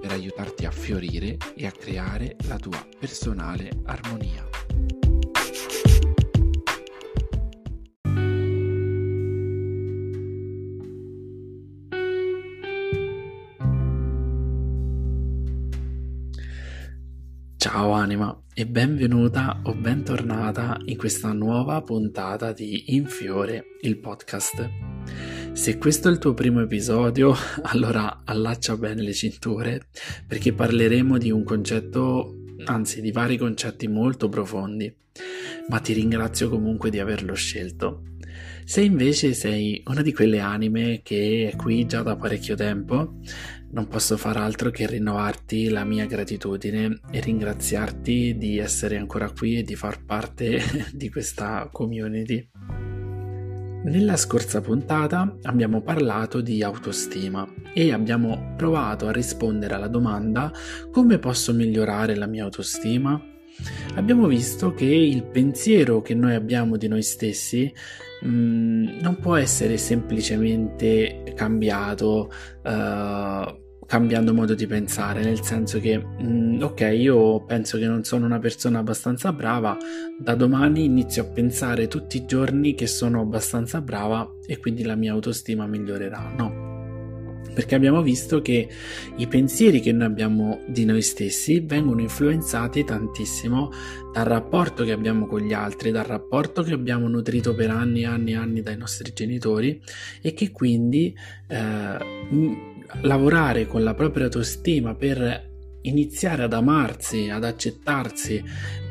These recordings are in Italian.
per aiutarti a fiorire e a creare la tua personale armonia. Ciao anima e benvenuta o bentornata in questa nuova puntata di Infiore, il podcast. Se questo è il tuo primo episodio, allora allaccia bene le cinture perché parleremo di un concetto, anzi di vari concetti molto profondi, ma ti ringrazio comunque di averlo scelto. Se invece sei una di quelle anime che è qui già da parecchio tempo, non posso far altro che rinnovarti la mia gratitudine e ringraziarti di essere ancora qui e di far parte di questa community. Nella scorsa puntata abbiamo parlato di autostima e abbiamo provato a rispondere alla domanda come posso migliorare la mia autostima? Abbiamo visto che il pensiero che noi abbiamo di noi stessi mh, mm, non può essere semplicemente cambiato uh, cambiando modo di pensare, nel senso che, mh, mm, ok, io penso che non sono una persona abbastanza brava, da domani inizio a pensare tutti i giorni che sono abbastanza brava e quindi la mia autostima migliorerà. No. Perché abbiamo visto che i pensieri che noi abbiamo di noi stessi vengono influenzati tantissimo dal rapporto che abbiamo con gli altri, dal rapporto che abbiamo nutrito per anni e anni e anni dai nostri genitori e che quindi eh, lavorare con la propria autostima per iniziare ad amarsi, ad accettarsi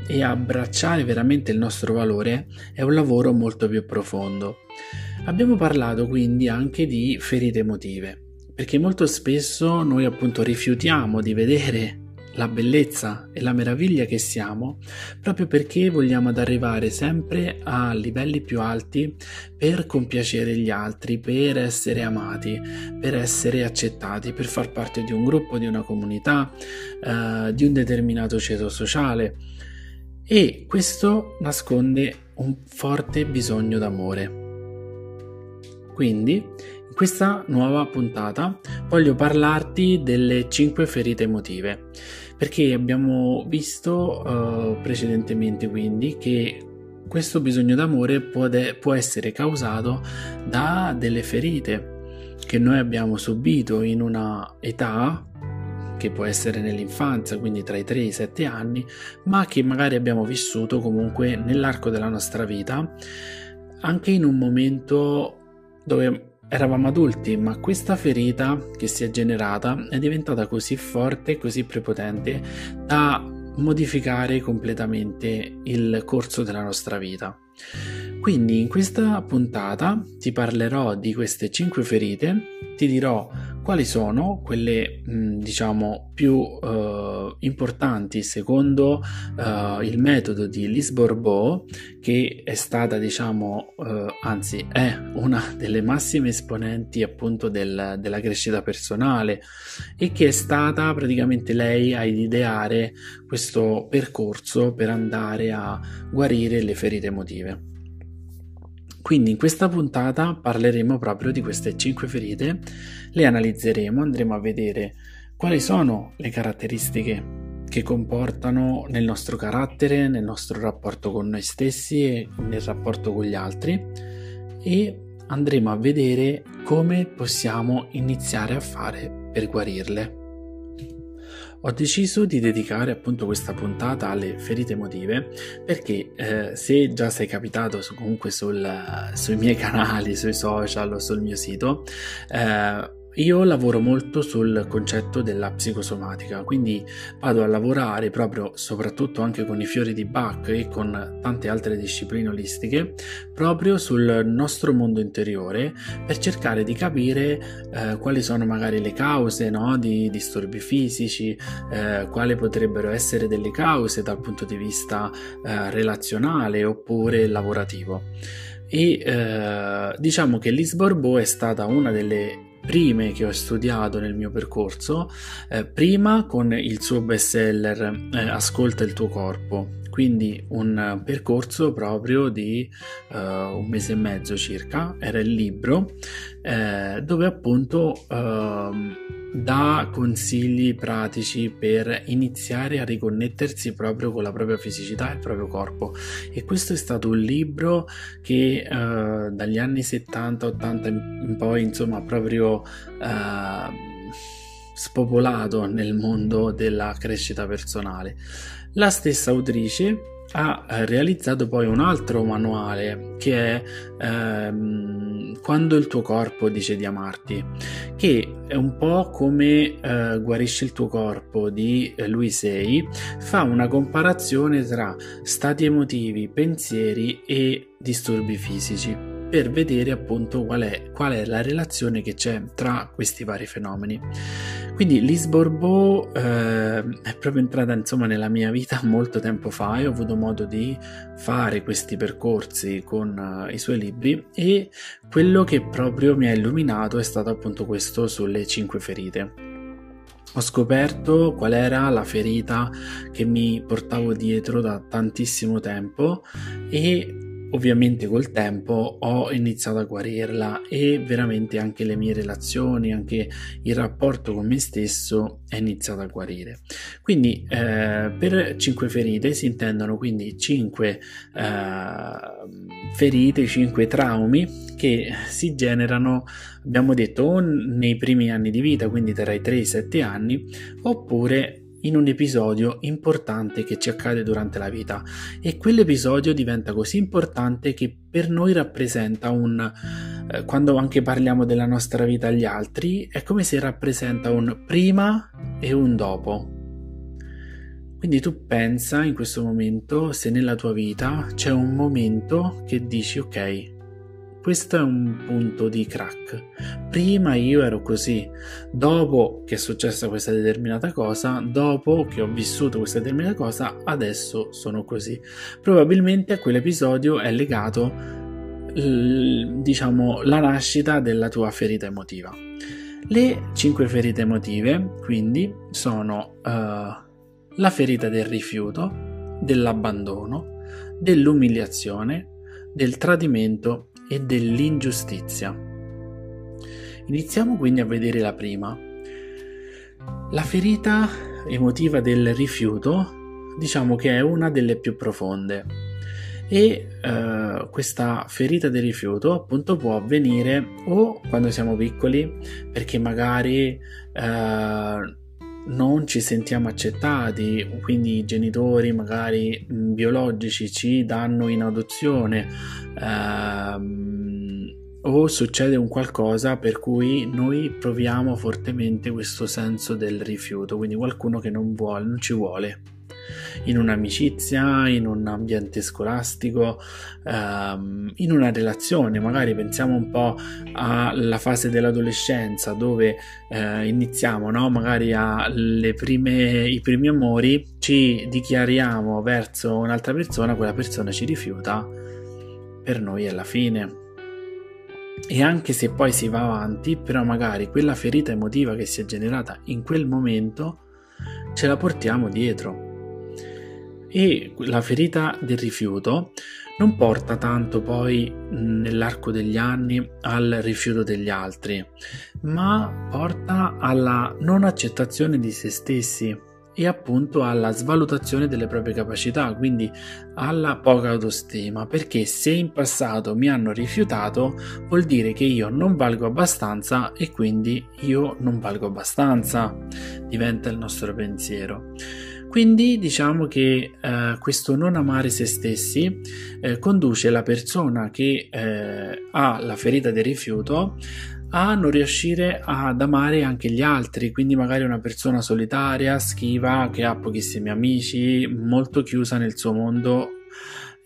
e abbracciare veramente il nostro valore è un lavoro molto più profondo. Abbiamo parlato quindi anche di ferite emotive, perché molto spesso noi appunto rifiutiamo di vedere la bellezza e la meraviglia che siamo proprio perché vogliamo ad arrivare sempre a livelli più alti per compiacere gli altri, per essere amati, per essere accettati, per far parte di un gruppo, di una comunità, eh, di un determinato ceto sociale e questo nasconde un forte bisogno d'amore. Quindi, in questa nuova puntata voglio parlarti delle 5 ferite emotive perché abbiamo visto uh, precedentemente quindi che questo bisogno d'amore può, de- può essere causato da delle ferite che noi abbiamo subito in una età che può essere nell'infanzia, quindi tra i 3 e i 7 anni, ma che magari abbiamo vissuto comunque nell'arco della nostra vita, anche in un momento dove Eravamo adulti, ma questa ferita che si è generata è diventata così forte, così prepotente da modificare completamente il corso della nostra vita. Quindi in questa puntata ti parlerò di queste 5 ferite, ti dirò quali sono quelle diciamo più uh, importanti secondo uh, il metodo di Lise Bourbeau che è stata diciamo uh, anzi è una delle massime esponenti appunto del, della crescita personale e che è stata praticamente lei a ideare questo percorso per andare a guarire le ferite emotive. Quindi in questa puntata parleremo proprio di queste 5 ferite, le analizzeremo, andremo a vedere quali sono le caratteristiche che comportano nel nostro carattere, nel nostro rapporto con noi stessi e nel rapporto con gli altri e andremo a vedere come possiamo iniziare a fare per guarirle. Ho deciso di dedicare appunto questa puntata alle ferite emotive perché eh, se già sei capitato su, comunque sul, sui miei canali, sui social o sul mio sito, eh, io lavoro molto sul concetto della psicosomatica, quindi vado a lavorare proprio, soprattutto anche con i fiori di Bach e con tante altre discipline olistiche, proprio sul nostro mondo interiore per cercare di capire eh, quali sono magari le cause no, di disturbi fisici, eh, quali potrebbero essere delle cause dal punto di vista eh, relazionale oppure lavorativo. E eh, diciamo che l'Isborbo è stata una delle prime che ho studiato nel mio percorso, eh, prima con il suo bestseller eh, Ascolta il tuo corpo, quindi un percorso proprio di uh, un mese e mezzo circa, era il libro, eh, dove appunto uh, dà consigli pratici per iniziare a riconnettersi proprio con la propria fisicità e il proprio corpo. E questo è stato un libro che uh, dagli anni 70-80 in poi, insomma, proprio spopolato nel mondo della crescita personale. La stessa autrice ha eh, realizzato poi un altro manuale che è ehm, Quando il tuo corpo dice di amarti, che è un po' come eh, Guarisci il tuo corpo di eh, Louis Hay, fa una comparazione tra stati emotivi, pensieri e disturbi fisici per vedere appunto qual è, qual è la relazione che c'è tra questi vari fenomeni. Quindi l'Isborbo eh, è proprio entrata insomma nella mia vita molto tempo fa e ho avuto modo di fare questi percorsi con uh, i suoi libri e quello che proprio mi ha illuminato è stato appunto questo sulle cinque ferite. Ho scoperto qual era la ferita che mi portavo dietro da tantissimo tempo e Ovviamente col tempo ho iniziato a guarirla e veramente anche le mie relazioni, anche il rapporto con me stesso è iniziato a guarire. Quindi eh, per 5 ferite si intendono quindi 5 eh, ferite, 5 traumi che si generano, abbiamo detto, o nei primi anni di vita, quindi tra i 3 e i 7 anni, oppure in un episodio importante che ci accade durante la vita. E quell'episodio diventa così importante che per noi rappresenta un eh, quando anche parliamo della nostra vita agli altri è come se rappresenta un prima e un dopo. Quindi tu pensa in questo momento se nella tua vita c'è un momento che dici ok questo è un punto di crack. Prima io ero così, dopo che è successa questa determinata cosa, dopo che ho vissuto questa determinata cosa, adesso sono così. Probabilmente a quell'episodio è legato, diciamo, la nascita della tua ferita emotiva. Le cinque ferite emotive, quindi, sono uh, la ferita del rifiuto, dell'abbandono, dell'umiliazione, del tradimento e dell'ingiustizia. Iniziamo quindi a vedere la prima. La ferita emotiva del rifiuto diciamo che è una delle più profonde e eh, questa ferita del rifiuto appunto può avvenire o quando siamo piccoli perché magari eh, non ci sentiamo accettati, quindi i genitori magari mm, biologici ci danno in adozione ehm, o succede un qualcosa per cui noi proviamo fortemente questo senso del rifiuto, quindi qualcuno che non vuole, non ci vuole in un'amicizia, in un ambiente scolastico, ehm, in una relazione, magari pensiamo un po' alla fase dell'adolescenza dove eh, iniziamo, no? magari ai primi amori, ci dichiariamo verso un'altra persona, quella persona ci rifiuta, per noi è la fine. E anche se poi si va avanti, però magari quella ferita emotiva che si è generata in quel momento ce la portiamo dietro e la ferita del rifiuto non porta tanto poi nell'arco degli anni al rifiuto degli altri, ma porta alla non accettazione di se stessi e appunto alla svalutazione delle proprie capacità, quindi alla poca autostima, perché se in passato mi hanno rifiutato vuol dire che io non valgo abbastanza e quindi io non valgo abbastanza, diventa il nostro pensiero. Quindi diciamo che eh, questo non amare se stessi eh, conduce la persona che eh, ha la ferita del rifiuto a non riuscire ad amare anche gli altri, quindi magari una persona solitaria, schiva, che ha pochissimi amici, molto chiusa nel suo mondo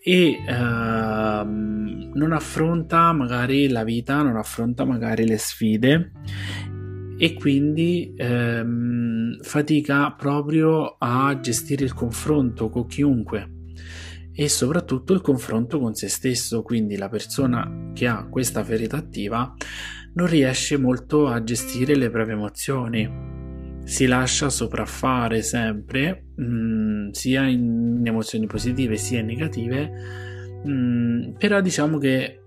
e uh, non affronta magari la vita, non affronta magari le sfide. E quindi fatica proprio a gestire il confronto con chiunque e soprattutto il confronto con se stesso, quindi la persona che ha questa ferita attiva non riesce molto a gestire le proprie emozioni, si lascia sopraffare sempre, mh, mm, sia in emozioni positive sia in negative, mh, mm, però diciamo che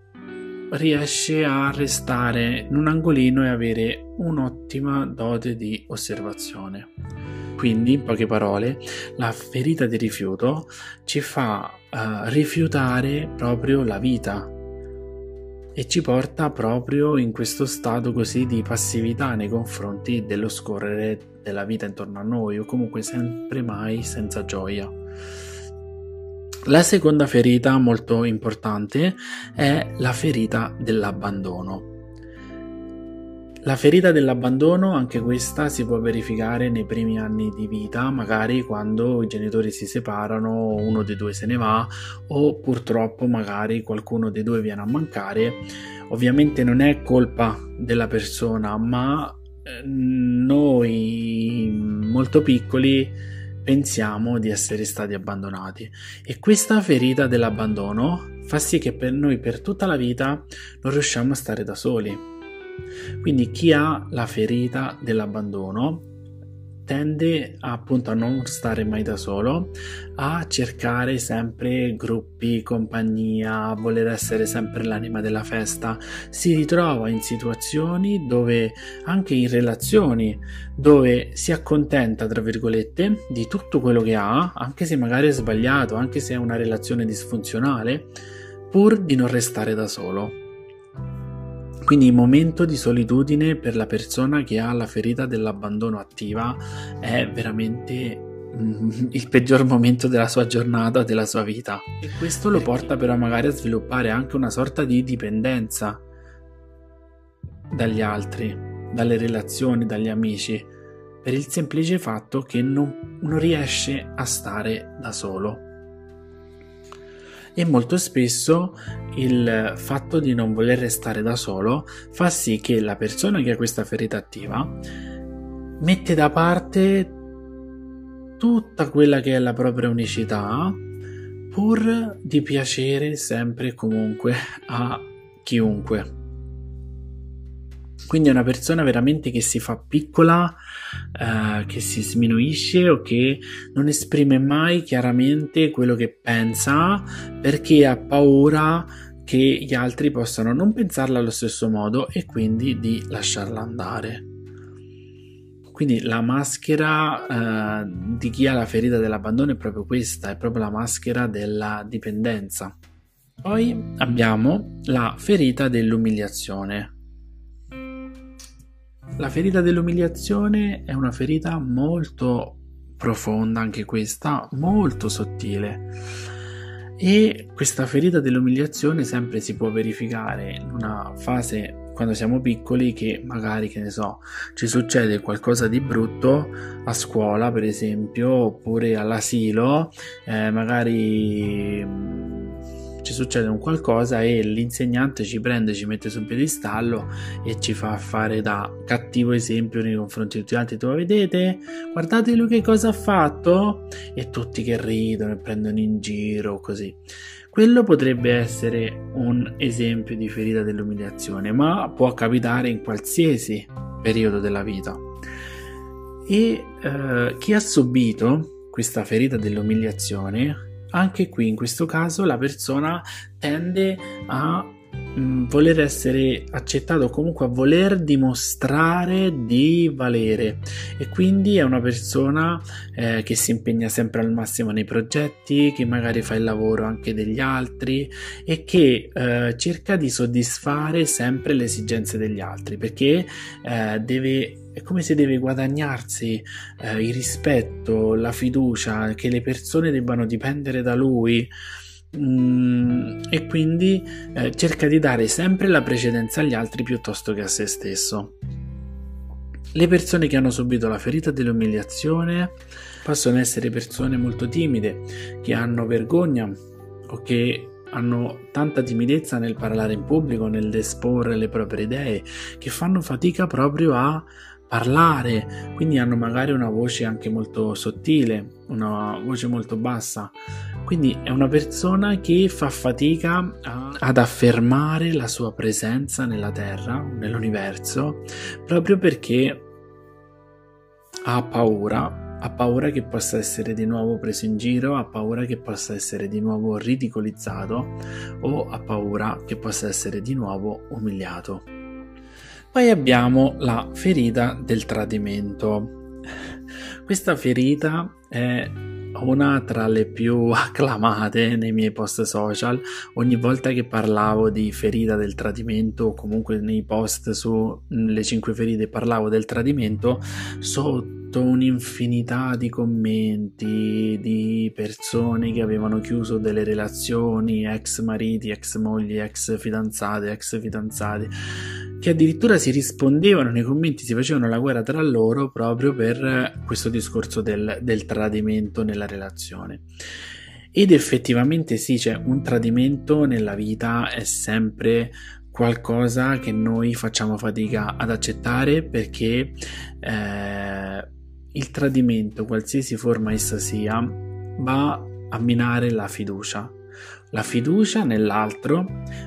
riesce a restare in un angolino e avere un'ottima dote di osservazione. Quindi, in poche parole, la ferita di rifiuto ci fa uh, rifiutare proprio la vita e ci porta proprio in questo stato così di passività nei confronti dello scorrere della vita intorno a noi o comunque sempre mai senza gioia. La seconda ferita molto importante è la ferita dell'abbandono. La ferita dell'abbandono, anche questa, si può verificare nei primi anni di vita, magari quando i genitori si separano, uno dei due se ne va o purtroppo magari qualcuno dei due viene a mancare. Ovviamente non è colpa della persona, ma eh, noi molto piccoli pensiamo di essere stati abbandonati. E questa ferita dell'abbandono fa sì che per noi per tutta la vita non riusciamo a stare da soli. Quindi chi ha la ferita dell'abbandono tende appunto a non stare mai da solo, a cercare sempre gruppi, compagnia, a voler essere sempre l'anima della festa, si ritrova in situazioni dove anche in relazioni dove si accontenta tra virgolette di tutto quello che ha, anche se magari è sbagliato, anche se è una relazione disfunzionale, pur di non restare da solo. Quindi il momento di solitudine per la persona che ha la ferita dell'abbandono attiva è veramente mm, il peggior momento della sua giornata, della sua vita. E questo lo porta però magari a sviluppare anche una sorta di dipendenza dagli altri, dalle relazioni, dagli amici, per il semplice fatto che non, non riesce a stare da solo e molto spesso il fatto di non voler restare da solo fa sì che la persona che ha questa ferita attiva mette da parte tutta quella che è la propria unicità pur di piacere sempre e comunque a chiunque. Quindi è una persona veramente che si fa piccola, eh, che si sminuisce o che non esprime mai chiaramente quello che pensa perché ha paura che gli altri possano non pensarla allo stesso modo e quindi di lasciarla andare. Quindi la maschera eh, di chi ha la ferita dell'abbandono è proprio questa, è proprio la maschera della dipendenza. Poi abbiamo la ferita dell'umiliazione. La ferita dell'umiliazione è una ferita molto profonda, anche questa, molto sottile. E questa ferita dell'umiliazione sempre si può verificare in una fase quando siamo piccoli che magari, che ne so, ci succede qualcosa di brutto a scuola, per esempio, oppure all'asilo, eh, magari ci succede un qualcosa e l'insegnante ci prende, ci mette su un piedistallo e ci fa fare da cattivo esempio nei confronti di tutti gli altri. Tu vedete? Guardate lui che cosa ha fatto? E tutti che ridono e prendono in giro così. Quello potrebbe essere un esempio di ferita dell'umiliazione, ma può capitare in qualsiasi periodo della vita. E eh, chi ha subito questa ferita dell'umiliazione anche qui in questo caso la persona tende a mm, voler essere accettato comunque a voler dimostrare di valere. E quindi è una persona eh, che si impegna sempre al massimo nei progetti che magari fa il lavoro anche degli altri e che eh, cerca di soddisfare sempre le esigenze degli altri perché eh, deve è come se deve guadagnarsi eh, il rispetto, la fiducia, che le persone debbano dipendere da lui mm, e quindi eh, cerca di dare sempre la precedenza agli altri piuttosto che a se stesso. Le persone che hanno subito la ferita dell'umiliazione possono essere persone molto timide, che hanno vergogna o che hanno tanta timidezza nel parlare in pubblico, nel esporre le proprie idee, che fanno fatica proprio a parlare, quindi hanno magari una voce anche molto sottile, una voce molto bassa. Quindi è una persona che fa fatica a, ad affermare la sua presenza nella Terra, nell'universo, proprio perché ha paura ha paura che possa essere di nuovo preso in giro, ha paura che possa essere di nuovo ridicolizzato o ha paura che possa essere di nuovo umiliato. Poi abbiamo la ferita del tradimento. Questa ferita è una tra le più acclamate nei miei post social. Ogni volta che parlavo di ferita del tradimento, o comunque nei post sulle 5 ferite parlavo del tradimento, sotto un'infinità di commenti di persone che avevano chiuso delle relazioni, ex mariti, ex mogli, ex fidanzate, ex fidanzati che addirittura si rispondevano nei commenti, si facevano la guerra tra loro proprio per questo discorso del, del tradimento nella relazione. Ed effettivamente sì, c'è un tradimento nella vita è sempre qualcosa che noi facciamo fatica ad accettare perché eh, il tradimento, qualsiasi forma essa sia, va a minare la fiducia la fiducia nell'altro,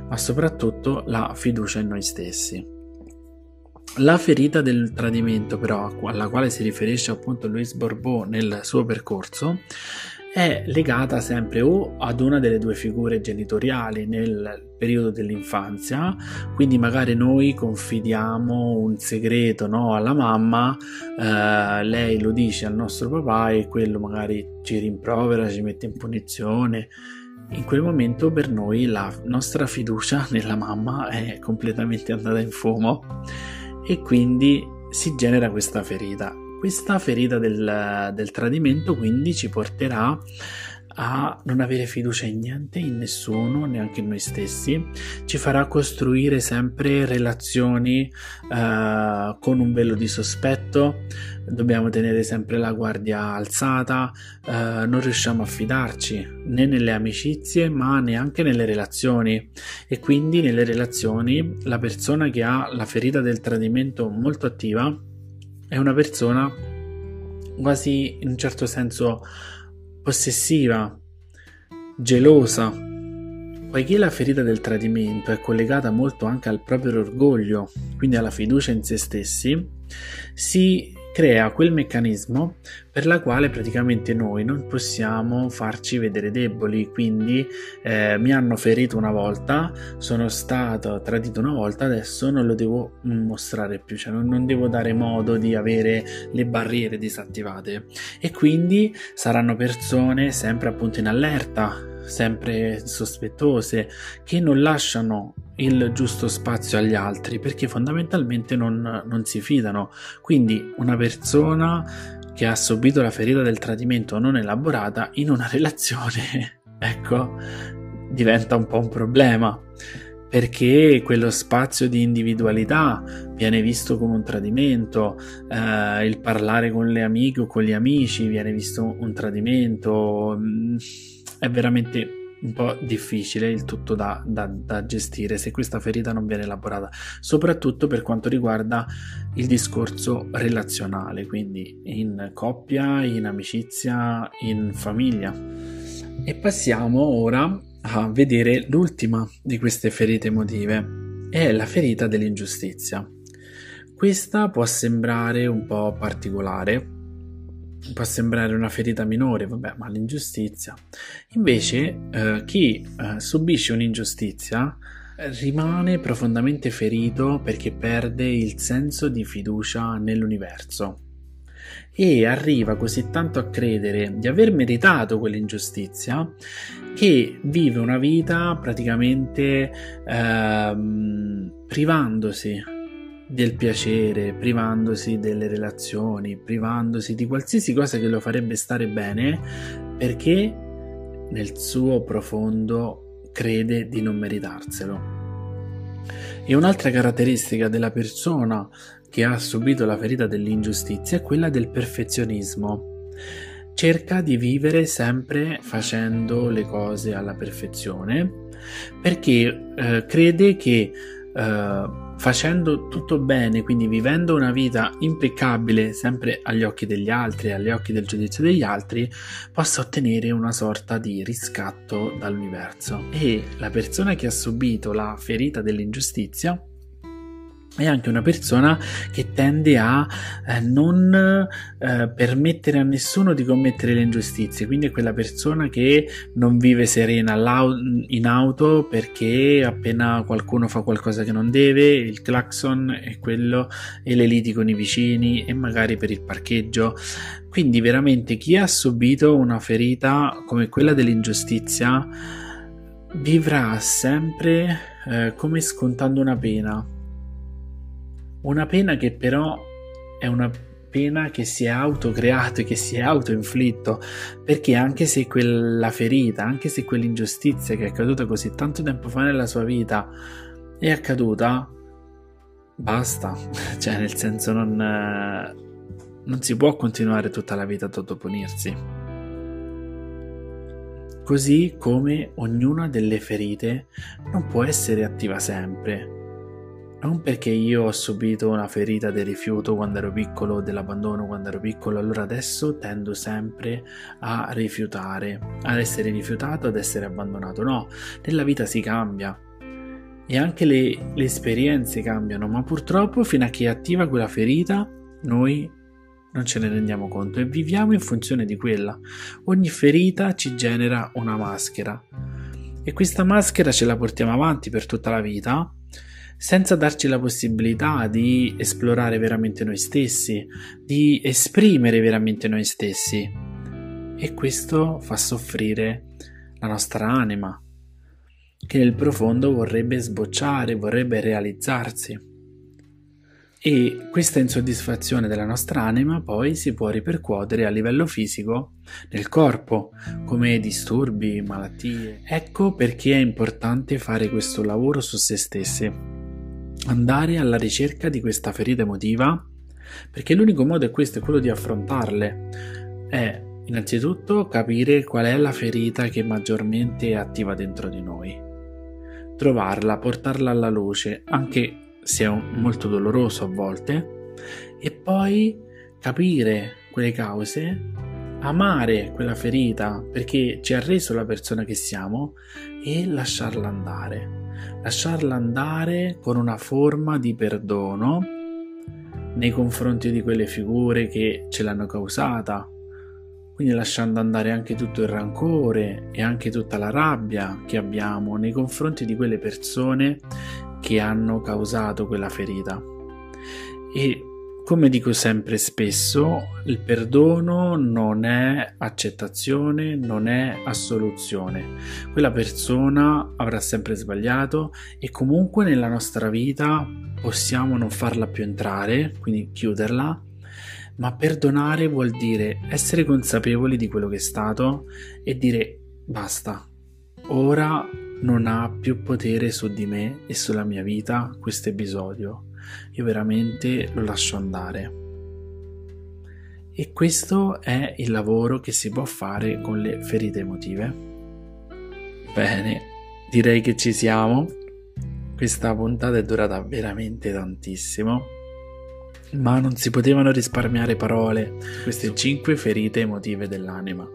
ma soprattutto la fiducia in noi stessi. La ferita del tradimento, però, alla quale si riferisce appunto Louis Bourbeau nel suo percorso, è legata sempre o ad una delle due figure genitoriali nel periodo dell'infanzia, quindi magari noi confidiamo un segreto no, alla mamma, eh, lei lo dice al nostro papà e quello magari ci rimprovera, ci mette in punizione in quel momento per noi la nostra fiducia nella mamma è completamente andata in fumo e quindi si genera questa ferita. Questa ferita del, del tradimento quindi ci porterà a non avere fiducia in niente, in nessuno, neanche in noi stessi, ci farà costruire sempre relazioni eh, con un velo di sospetto, dobbiamo tenere sempre la guardia alzata, eh, non riusciamo a fidarci né nelle amicizie ma neanche nelle relazioni. E quindi nelle relazioni la persona che ha la ferita del tradimento molto attiva è una persona quasi in un certo senso possessiva, gelosa. Poiché la ferita del tradimento è collegata molto anche al proprio orgoglio, quindi alla fiducia in se stessi, si crea quel meccanismo per la quale praticamente noi non possiamo farci vedere deboli, quindi eh, mi hanno ferito una volta, sono stato tradito una volta, adesso non lo devo mostrare più, cioè non, non devo dare modo di avere le barriere disattivate. E quindi saranno persone sempre appunto in allerta, sempre sospettose, che non lasciano il giusto spazio agli altri perché fondamentalmente non, non si fidano. Quindi una persona che ha subito la ferita del tradimento non elaborata in una relazione, ecco, diventa un po' un problema perché quello spazio di individualità viene visto come un tradimento, eh, il parlare con le amiche o con gli amici viene visto un tradimento, mm, è veramente un po' difficile il tutto da, da, da, gestire se questa ferita non viene elaborata, soprattutto per quanto riguarda il discorso relazionale, quindi in coppia, in amicizia, in famiglia. E passiamo ora a vedere l'ultima di queste ferite emotive, è la ferita dell'ingiustizia. Questa può sembrare un po' particolare, può sembrare una ferita minore, vabbè, ma l'ingiustizia. Invece, eh, chi eh, subisce un'ingiustizia rimane profondamente ferito perché perde il senso di fiducia nell'universo e arriva così tanto a credere di aver meritato quell'ingiustizia che vive una vita praticamente ehm, privandosi del piacere, privandosi delle relazioni, privandosi di qualsiasi cosa che lo farebbe stare bene, perché nel suo profondo crede di non meritarselo. E un'altra caratteristica della persona che ha subito la ferita dell'ingiustizia è quella del perfezionismo. Cerca di vivere sempre facendo le cose alla perfezione perché eh, crede che eh, facendo tutto bene, quindi vivendo una vita impeccabile sempre agli occhi degli altri, agli occhi del giudizio degli altri, possa ottenere una sorta di riscatto dall'universo. E la persona che ha subito la ferita dell'ingiustizia è anche una persona che tende a eh, non eh, permettere a nessuno di commettere le ingiustizie, quindi è quella persona che non vive serena in auto perché appena qualcuno fa qualcosa che non deve, il clacson è quello e le liti con i vicini e magari per il parcheggio. Quindi veramente chi ha subito una ferita come quella dell'ingiustizia vivrà sempre eh, come scontando una pena una pena che però è una pena che si è autocreato e che si è autoinflitto, perché anche se quella ferita, anche se quell'ingiustizia che è accaduta così tanto tempo fa nella sua vita è accaduta, basta, cioè nel senso non, non si può continuare tutta la vita ad autopunirsi. Così come ognuna delle ferite non può essere attiva sempre, non perché io ho subito una ferita del rifiuto quando ero piccolo dell'abbandono quando ero piccolo, allora adesso tendo sempre a rifiutare, ad essere rifiutato, ad essere abbandonato. No, nella vita si cambia e anche le, le esperienze cambiano, ma purtroppo fino a che attiva quella ferita noi non ce ne rendiamo conto e viviamo in funzione di quella. Ogni ferita ci genera una maschera e questa maschera ce la portiamo avanti per tutta la vita senza darci la possibilità di esplorare veramente noi stessi, di esprimere veramente noi stessi. E questo fa soffrire la nostra anima, che nel profondo vorrebbe sbocciare, vorrebbe realizzarsi. E questa insoddisfazione della nostra anima poi si può ripercuotere a livello fisico nel corpo, come disturbi, malattie. Ecco perché è importante fare questo lavoro su se stessi andare alla ricerca di questa ferita emotiva, perché l'unico modo è questo, è quello di affrontarle. È innanzitutto capire qual è la ferita che maggiormente è attiva dentro di noi. Trovarla, portarla alla luce, anche se è molto doloroso a volte, e poi capire quelle cause, amare quella ferita perché ci ha reso la persona che siamo e lasciarla andare lasciarla andare con una forma di perdono nei confronti di quelle figure che ce l'hanno causata, quindi lasciando andare anche tutto il rancore e anche tutta la rabbia che abbiamo nei confronti di quelle persone che hanno causato quella ferita. E come dico sempre spesso, il perdono non è accettazione, non è assoluzione. Quella persona avrà sempre sbagliato e comunque nella nostra vita possiamo non farla più entrare, quindi chiuderla, ma perdonare vuol dire essere consapevoli di quello che è stato e dire basta, ora non ha più potere su di me e sulla mia vita questo episodio io veramente lo lascio andare. E questo è il lavoro che si può fare con le ferite emotive. Bene, direi che ci siamo. Questa puntata è durata veramente tantissimo, ma non si potevano risparmiare parole, queste cinque ferite emotive dell'anima.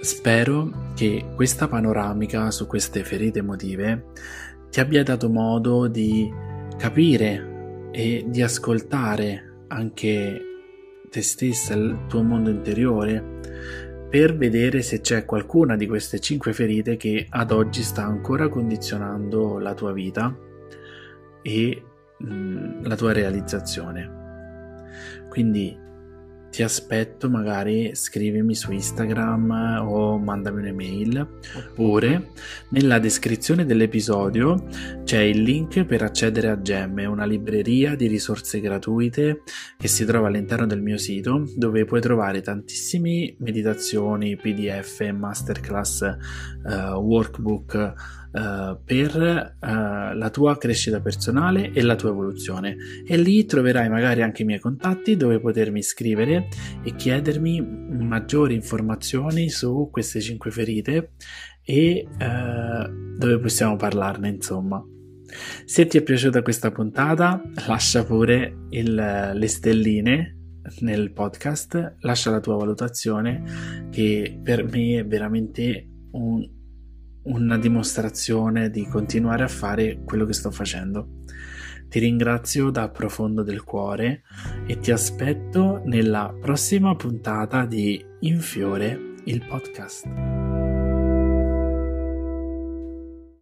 Spero che questa panoramica su queste ferite emotive ti abbia dato modo di capire e di ascoltare anche te stessa, il tuo mondo interiore, per vedere se c'è qualcuna di queste cinque ferite che ad oggi sta ancora condizionando la tua vita e mh, mm, la tua realizzazione. Quindi ti aspetto, magari scrivimi su Instagram o mandami un'email. Oppure nella descrizione dell'episodio c'è il link per accedere a Gemme, una libreria di risorse gratuite che si trova all'interno del mio sito, dove puoi trovare tantissime meditazioni, PDF, masterclass, uh, workbook uh, per uh, la tua crescita personale e la tua evoluzione e lì troverai magari anche i miei contatti dove potermi scrivere e chiedermi maggiori informazioni su queste cinque ferite e uh, dove possiamo parlarne insomma se ti è piaciuta questa puntata lascia pure il, le stelline nel podcast lascia la tua valutazione che per me è veramente un una dimostrazione di continuare a fare quello che sto facendo. Ti ringrazio dal profondo del cuore e ti aspetto nella prossima puntata di Infiore il podcast.